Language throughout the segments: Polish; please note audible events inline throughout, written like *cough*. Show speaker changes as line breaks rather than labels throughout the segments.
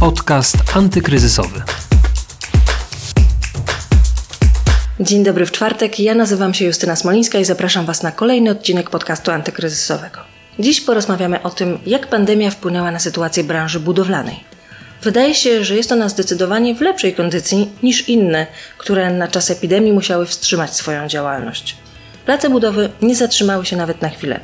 Podcast antykryzysowy.
Dzień dobry w czwartek. Ja nazywam się Justyna Smolińska i zapraszam Was na kolejny odcinek podcastu antykryzysowego. Dziś porozmawiamy o tym, jak pandemia wpłynęła na sytuację branży budowlanej. Wydaje się, że jest ona zdecydowanie w lepszej kondycji niż inne, które na czas epidemii musiały wstrzymać swoją działalność. Prace budowy nie zatrzymały się nawet na chwilę.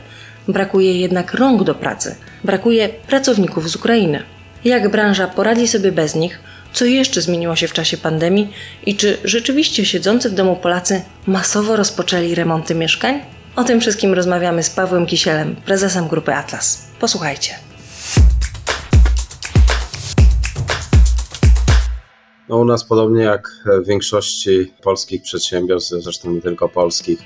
Brakuje jednak rąk do pracy, brakuje pracowników z Ukrainy. Jak branża poradzi sobie bez nich? Co jeszcze zmieniło się w czasie pandemii i czy rzeczywiście siedzący w domu Polacy masowo rozpoczęli remonty mieszkań? O tym wszystkim rozmawiamy z Pawłem Kisielem, prezesem grupy Atlas. Posłuchajcie.
No u nas podobnie jak w większości polskich przedsiębiorstw, zresztą nie tylko polskich,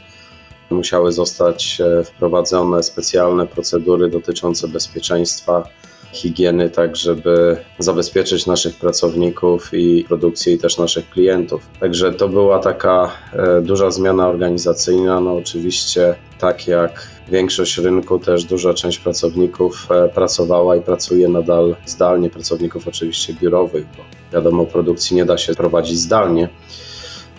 musiały zostać e, wprowadzone specjalne procedury dotyczące bezpieczeństwa, higieny, tak żeby zabezpieczyć naszych pracowników i produkcję i też naszych klientów. Także to była taka e, duża zmiana organizacyjna. No oczywiście tak jak większość rynku, też duża część pracowników e, pracowała i pracuje nadal zdalnie, pracowników oczywiście biurowych, bo wiadomo, produkcji nie da się prowadzić zdalnie.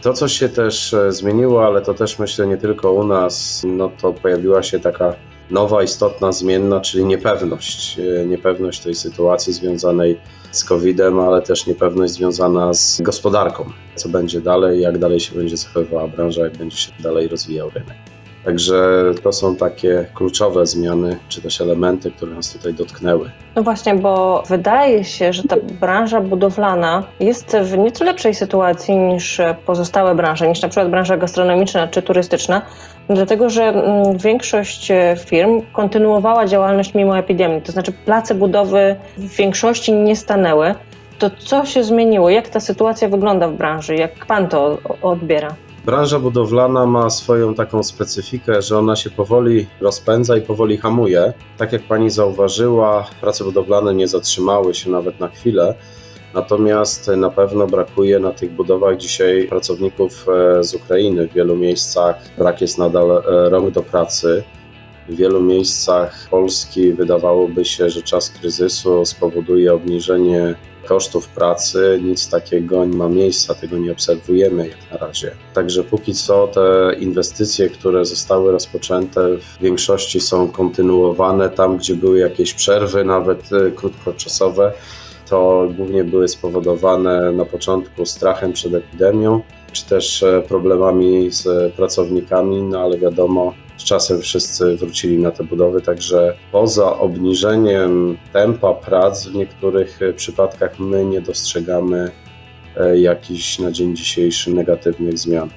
To, co się też e, zmieniło, ale to też myślę nie tylko u nas, no to pojawiła się taka nowa, istotna zmienna, czyli niepewność. E, niepewność tej sytuacji związanej z COVID-em, ale też niepewność związana z gospodarką. Co będzie dalej, jak dalej się będzie zachowywała branża, jak będzie się dalej rozwijał rynek. Także to są takie kluczowe zmiany, czy też elementy, które nas tutaj dotknęły.
No właśnie, bo wydaje się, że ta branża budowlana jest w nieco lepszej sytuacji niż pozostałe branże, niż na przykład branża gastronomiczna czy turystyczna, dlatego że mm, większość firm kontynuowała działalność mimo epidemii, to znaczy place budowy w większości nie stanęły. To co się zmieniło? Jak ta sytuacja wygląda w branży? Jak pan to odbiera?
Branża budowlana ma swoją taką specyfikę, że ona się powoli rozpędza i powoli hamuje. Tak jak pani zauważyła, prace budowlane nie zatrzymały się nawet na chwilę. Natomiast na pewno brakuje na tych budowach dzisiaj pracowników e, z Ukrainy. W wielu miejscach brak jest nadal e, rąk do pracy. W wielu miejscach Polski wydawałoby się, że czas kryzysu spowoduje obniżenie kosztów pracy, nic takiego nie ma miejsca, tego nie obserwujemy jak na razie. Także póki co te inwestycje, które zostały rozpoczęte, w większości są kontynuowane. Tam, gdzie były jakieś przerwy, nawet krótkoczasowe, to głównie były spowodowane na początku strachem przed epidemią, czy też e, problemami z pracownikami, no ale wiadomo, z czasem wszyscy wrócili na te budowy, także poza obniżeniem tempa prac w niektórych przypadkach my nie dostrzegamy e, jakichś na dzień dzisiejszy negatywnych zmian.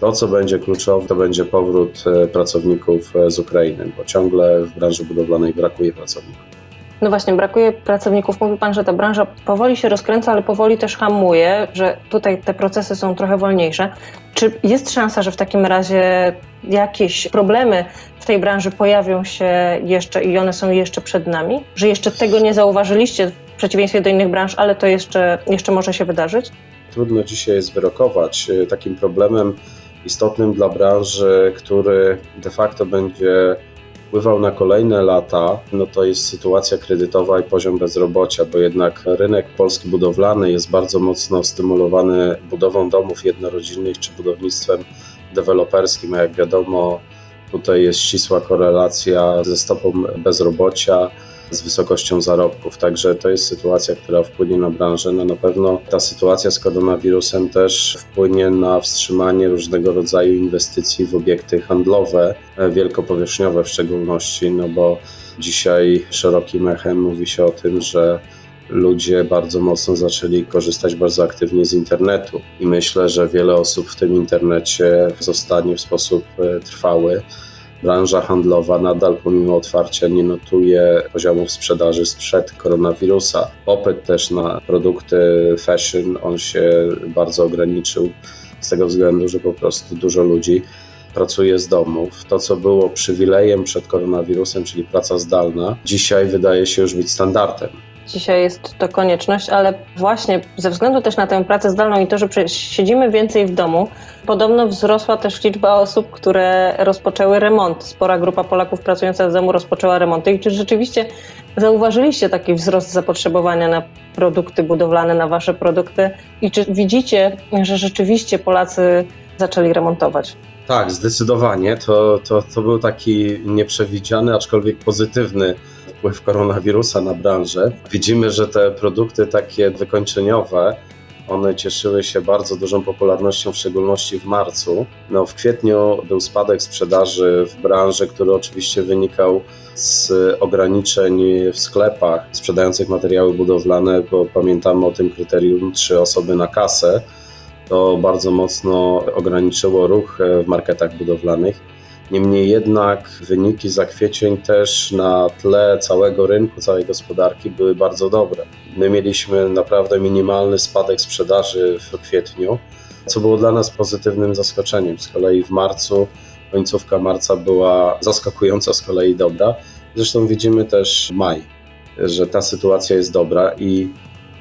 To, co będzie kluczowe, to będzie powrót e, pracowników e, z Ukrainy, bo ciągle w branży budowlanej brakuje pracowników.
No właśnie, brakuje pracowników. Mówi Pan, że ta branża powoli się rozkręca, ale powoli też hamuje, że tutaj te procesy są trochę wolniejsze. Czy jest szansa, że w takim razie jakieś problemy w tej branży pojawią się jeszcze i one są jeszcze przed nami? Że jeszcze tego nie zauważyliście w przeciwieństwie do innych branż, ale to jeszcze, jeszcze może się wydarzyć?
Trudno dzisiaj jest wyrokować. Takim problemem istotnym dla branży, który de facto będzie wpływał na kolejne lata, no to jest sytuacja kredytowa i poziom bezrobocia, bo jednak rynek polski budowlany jest bardzo mocno stymulowany budową domów jednorodzinnych czy budownictwem deweloperskim, a jak wiadomo, tutaj jest ścisła korelacja ze stopą bezrobocia z wysokością zarobków. Także to jest sytuacja, która wpłynie na branżę. No na pewno ta sytuacja z koronawirusem też wpłynie na wstrzymanie różnego rodzaju inwestycji w obiekty handlowe, e, wielkopowierzchniowe w szczególności, no bo dzisiaj szerokim echem mówi się o tym, że ludzie bardzo mocno zaczęli korzystać bardzo aktywnie z internetu i myślę, że wiele osób w tym internecie zostanie w sposób e, trwały branża handlowa nadal pomimo otwarcia nie notuje poziomów sprzedaży sprzed koronawirusa. Popyt też na produkty fashion, on się bardzo ograniczył z tego względu, że po prostu dużo ludzi pracuje z domów. To, co było przywilejem przed koronawirusem, czyli praca zdalna, dzisiaj wydaje się już być standardem.
Dzisiaj jest to konieczność, ale właśnie ze względu też na tę pracę zdalną i to, że siedzimy więcej w domu, podobno wzrosła też liczba osób, które rozpoczęły remont. Spora grupa Polaków pracująca z domu rozpoczęła remonty. I czy rzeczywiście zauważyliście taki wzrost zapotrzebowania na produkty budowlane, na wasze produkty? I czy widzicie, że rzeczywiście Polacy zaczęli remontować?
Tak, zdecydowanie. To, to, to był taki nieprzewidziany, aczkolwiek pozytywny wpływ koronawirusa na branżę. Widzimy, że te produkty takie wykończeniowe, one cieszyły się bardzo dużą popularnością, w szczególności w marcu. No, w kwietniu był spadek sprzedaży w branży, który oczywiście wynikał z ograniczeń w sklepach sprzedających materiały budowlane, bo pamiętamy o tym kryterium trzy osoby na kasę to bardzo mocno ograniczyło ruch w marketach budowlanych. Niemniej jednak wyniki za kwiecień też na tle całego rynku, całej gospodarki były bardzo dobre. My mieliśmy naprawdę minimalny spadek sprzedaży w kwietniu, co było dla nas pozytywnym zaskoczeniem. Z kolei w marcu, końcówka marca była zaskakująco z kolei dobra. Zresztą widzimy też maj, że ta sytuacja jest dobra i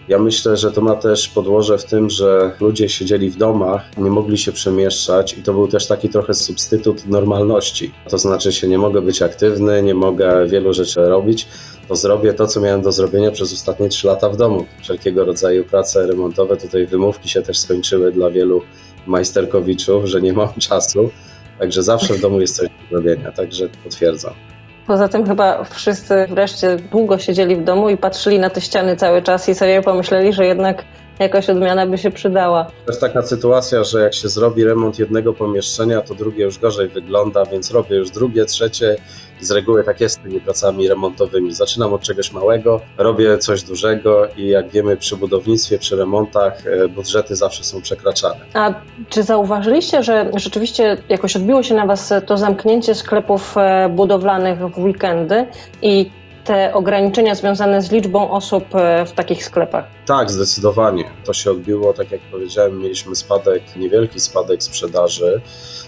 ja myślę, że to ma też podłoże w tym, że ludzie siedzieli w domach, nie mogli się przemieszczać i to był też taki trochę substytut normalności. To znaczy się nie mogę być aktywny, nie mogę wielu rzeczy robić, to zrobię to, co miałem do zrobienia przez ostatnie trzy lata w domu. Wszelkiego rodzaju prace remontowe, tutaj wymówki się też skończyły dla wielu majsterkowiczów, że nie mam *laughs* czasu. Także zawsze w domu jest coś do zrobienia, także potwierdzam.
Poza tym chyba wszyscy wreszcie długo siedzieli w domu i patrzyli na te ściany cały czas i sobie pomyśleli, że jednak jakaś odmiana by się przydała.
To jest taka sytuacja, że jak się zrobi remont jednego pomieszczenia, to drugie już gorzej wygląda, więc robię już drugie, trzecie z reguły tak jest z tymi pracami remontowymi. Zaczynam od czegoś małego, robię coś dużego i jak wiemy przy budownictwie, przy remontach e, budżety zawsze są przekraczane.
A czy zauważyliście, że rzeczywiście jakoś odbiło się na Was to zamknięcie sklepów e, budowlanych w weekendy i te ograniczenia związane z liczbą osób e, w takich sklepach?
Tak, zdecydowanie. To się odbiło, tak jak powiedziałem, mieliśmy spadek, niewielki spadek sprzedaży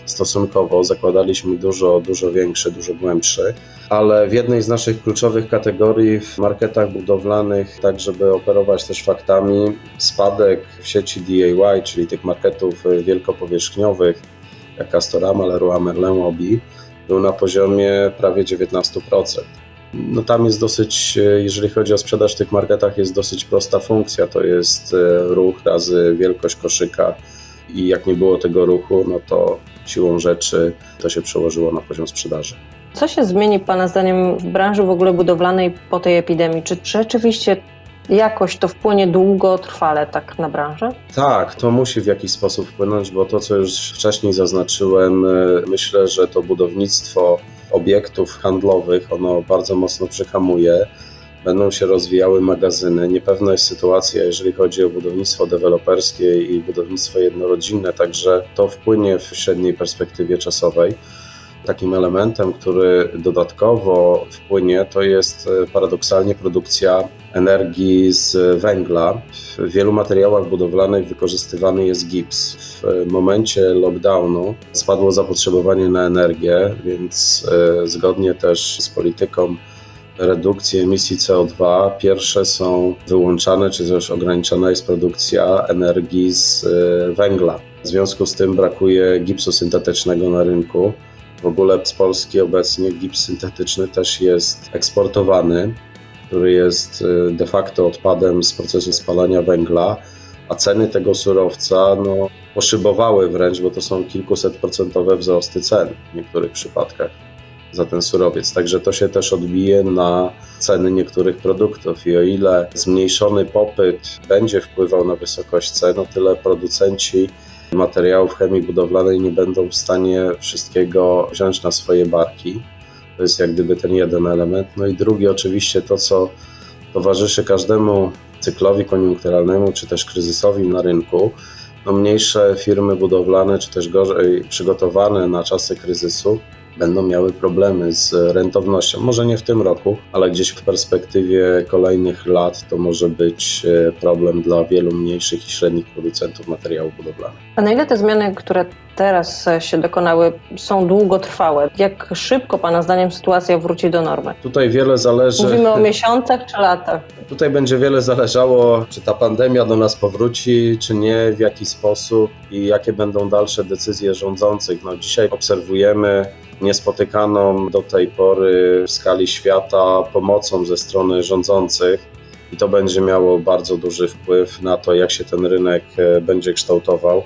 stosunkowo, zakładaliśmy dużo, dużo większy, dużo głębszy, ale w jednej z naszych kluczowych kategorii w marketach budowlanych, tak żeby operować też faktami, spadek w sieci DIY, czyli tych marketów wielkopowierzchniowych, jak Castorama, Leroy Merlin, Obi, był na poziomie prawie 19% no tam jest dosyć, e, jeżeli chodzi o sprzedaż w tych marketach, jest dosyć prosta funkcja. To jest e, ruch razy wielkość koszyka i jak nie było tego ruchu, no to siłą rzeczy to się przełożyło na poziom sprzedaży.
Co się zmieni Pana zdaniem w branży w ogóle budowlanej po tej epidemii? Czy rzeczywiście jakoś to wpłynie długotrwale tak na branżę?
Tak, to musi w jakiś sposób wpłynąć, bo to, co już wcześniej zaznaczyłem, e, myślę, że to budownictwo obiektów handlowych ono bardzo mocno przyhamuje. Będą się rozwijały magazyny. Niepewna jest sytuacja, jeżeli chodzi o budownictwo deweloperskie i budownictwo jednorodzinne, także to wpłynie w średniej perspektywie czasowej. Takim elementem, który dodatkowo wpłynie, to jest e, paradoksalnie produkcja energii z węgla. W wielu materiałach budowlanych wykorzystywany jest gips. W momencie lockdownu spadło zapotrzebowanie na energię, więc e, zgodnie też z polityką redukcji emisji CO2 pierwsze są wyłączane, czy też ograniczana jest produkcja energii z e, węgla. W związku z tym brakuje gipsu syntetycznego na rynku. W ogóle z Polski obecnie gips syntetyczny też jest eksportowany, który jest y, de facto odpadem z procesu spalania węgla, a ceny tego surowca no, poszybowały wręcz, bo to są kilkusetprocentowe wzrosty cen w niektórych przypadkach za ten surowiec. Także to się też odbije na ceny niektórych produktów i o ile zmniejszony popyt będzie wpływał na wysokość cen, o tyle producenci materiałów chemii budowlanej nie będą w stanie wszystkiego wziąć na swoje barki. To jest jak gdyby ten jeden element. No i drugi oczywiście to, co towarzyszy każdemu cyklowi koniunkturalnemu czy też kryzysowi na rynku. No mniejsze firmy budowlane czy też gorzej przygotowane na czasy kryzysu będą miały problemy z rentownością. Może nie w tym roku, ale gdzieś w perspektywie kolejnych lat to może być e, problem dla wielu mniejszych i średnich producentów materiałów budowlanych.
A na ile te zmiany, które teraz się dokonały, są długotrwałe? Jak szybko Pana zdaniem sytuacja wróci do normy?
Tutaj wiele zależy.
Mówimy o miesiącach czy latach?
Tutaj będzie wiele zależało, czy ta pandemia do nas powróci, czy nie, w jaki sposób i jakie będą dalsze decyzje rządzących. No, dzisiaj obserwujemy niespotykaną do tej pory w skali świata pomocą ze strony rządzących. I to będzie miało bardzo duży wpływ na to, jak się ten rynek e, będzie kształtował.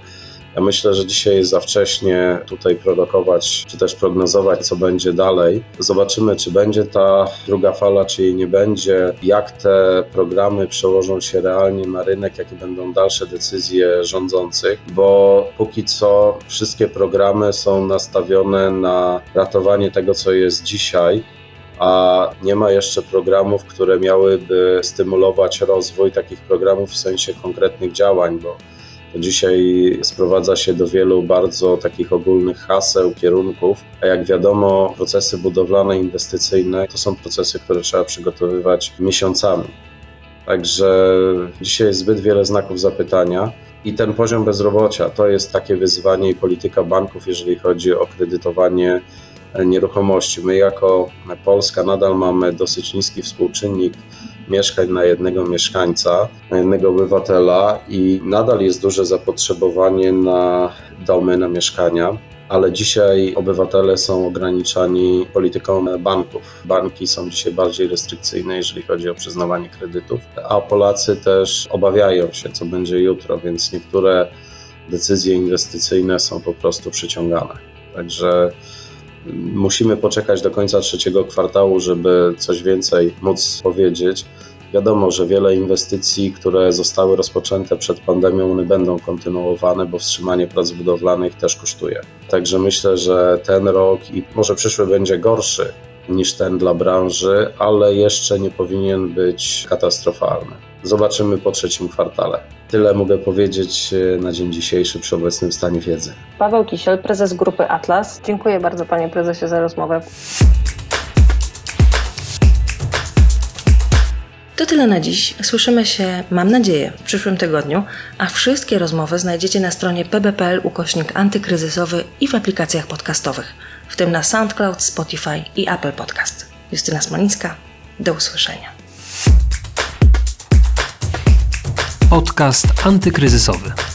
Ja myślę, że dzisiaj jest za wcześnie tutaj prorokować, czy też prognozować, co będzie dalej. Zobaczymy, czy będzie ta druga fala, czy jej nie będzie, jak te programy przełożą się realnie na rynek, jakie będą dalsze decyzje rządzących, bo póki co wszystkie programy są nastawione na ratowanie tego, co jest dzisiaj a nie ma jeszcze programów, które miałyby stymulować rozwój takich programów w sensie konkretnych działań, bo dzisiaj sprowadza się do wielu bardzo takich ogólnych haseł, kierunków, a jak wiadomo, procesy budowlane, inwestycyjne to są procesy, które trzeba przygotowywać miesiącami. Także dzisiaj jest zbyt wiele znaków zapytania. I ten poziom bezrobocia to jest takie wyzwanie i polityka banków, jeżeli chodzi o kredytowanie nieruchomości. My jako Polska nadal mamy dosyć niski współczynnik mieszkań na jednego mieszkańca, na jednego obywatela i nadal jest duże zapotrzebowanie na domy, na mieszkania. Ale dzisiaj obywatele są ograniczani polityką banków. Banki są dzisiaj bardziej restrykcyjne, jeżeli chodzi o przyznawanie kredytów, a Polacy też obawiają się, co będzie jutro, więc niektóre decyzje inwestycyjne są po prostu przyciągane. Także Musimy poczekać do końca trzeciego kwartału, żeby coś więcej móc powiedzieć. Wiadomo, że wiele inwestycji, które zostały rozpoczęte przed pandemią, one będą kontynuowane, bo wstrzymanie prac budowlanych też kosztuje. Także myślę, że ten rok i może przyszły będzie gorszy niż ten dla branży, ale jeszcze nie powinien być katastrofalny. Zobaczymy po trzecim kwartale. Tyle mogę powiedzieć e, na dzień dzisiejszy przy obecnym stanie wiedzy.
Paweł Kisiel, prezes grupy Atlas. Dziękuję bardzo panie prezesie za rozmowę.
To tyle na dziś. Słyszymy się, mam nadzieję, w przyszłym tygodniu, a wszystkie rozmowy znajdziecie na stronie pb.pl ukośnik antykryzysowy i w aplikacjach podcastowych, w tym na SoundCloud, Spotify i Apple Podcast. Justyna Smolińska, do usłyszenia.
Podcast antykryzysowy.